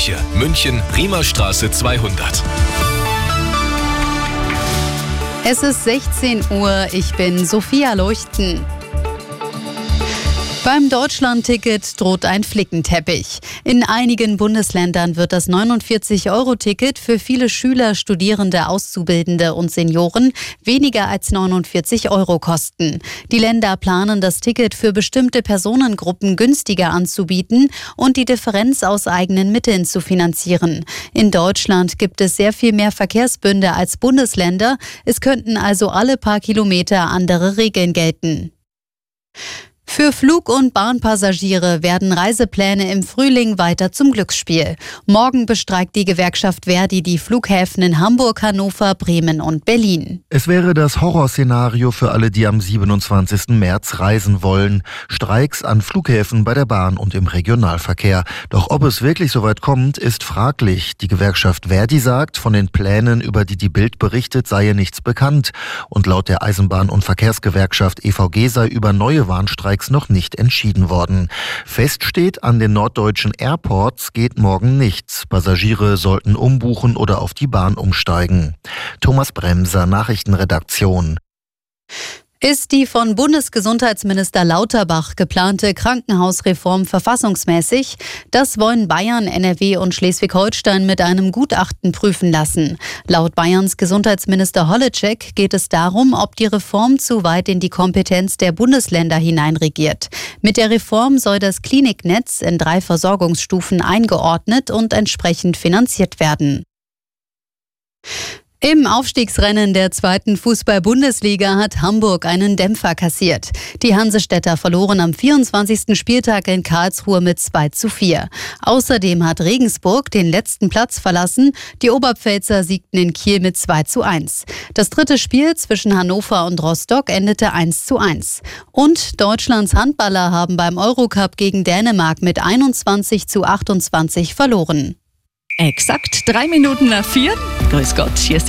Küche, München, Riemerstraße 200. Es ist 16 Uhr, ich bin Sophia Leuchten. Beim Deutschland-Ticket droht ein Flickenteppich. In einigen Bundesländern wird das 49-Euro-Ticket für viele Schüler, Studierende, Auszubildende und Senioren weniger als 49 Euro kosten. Die Länder planen, das Ticket für bestimmte Personengruppen günstiger anzubieten und die Differenz aus eigenen Mitteln zu finanzieren. In Deutschland gibt es sehr viel mehr Verkehrsbünde als Bundesländer. Es könnten also alle paar Kilometer andere Regeln gelten. Für Flug- und Bahnpassagiere werden Reisepläne im Frühling weiter zum Glücksspiel. Morgen bestreikt die Gewerkschaft Verdi die Flughäfen in Hamburg, Hannover, Bremen und Berlin. Es wäre das Horrorszenario für alle, die am 27. März reisen wollen. Streiks an Flughäfen bei der Bahn und im Regionalverkehr. Doch ob es wirklich so weit kommt, ist fraglich. Die Gewerkschaft Verdi sagt, von den Plänen, über die die Bild berichtet, sei nichts bekannt. Und laut der Eisenbahn- und Verkehrsgewerkschaft EVG sei über neue Warnstreiks Streiks noch nicht entschieden worden. Fest steht, an den norddeutschen Airports geht morgen nichts. Passagiere sollten umbuchen oder auf die Bahn umsteigen. Thomas Bremser, Nachrichtenredaktion. Ist die von Bundesgesundheitsminister Lauterbach geplante Krankenhausreform verfassungsmäßig? Das wollen Bayern, NRW und Schleswig-Holstein mit einem Gutachten prüfen lassen. Laut Bayerns Gesundheitsminister Holleczek geht es darum, ob die Reform zu weit in die Kompetenz der Bundesländer hineinregiert. Mit der Reform soll das Kliniknetz in drei Versorgungsstufen eingeordnet und entsprechend finanziert werden. Im Aufstiegsrennen der zweiten Fußball-Bundesliga hat Hamburg einen Dämpfer kassiert. Die Hansestädter verloren am 24. Spieltag in Karlsruhe mit 2 zu 4. Außerdem hat Regensburg den letzten Platz verlassen. Die Oberpfälzer siegten in Kiel mit 2 zu 1. Das dritte Spiel zwischen Hannover und Rostock endete 1 zu 1. Und Deutschlands Handballer haben beim Eurocup gegen Dänemark mit 21 zu 28 verloren. Exakt drei Minuten nach vier. Grüß Gott, hier ist der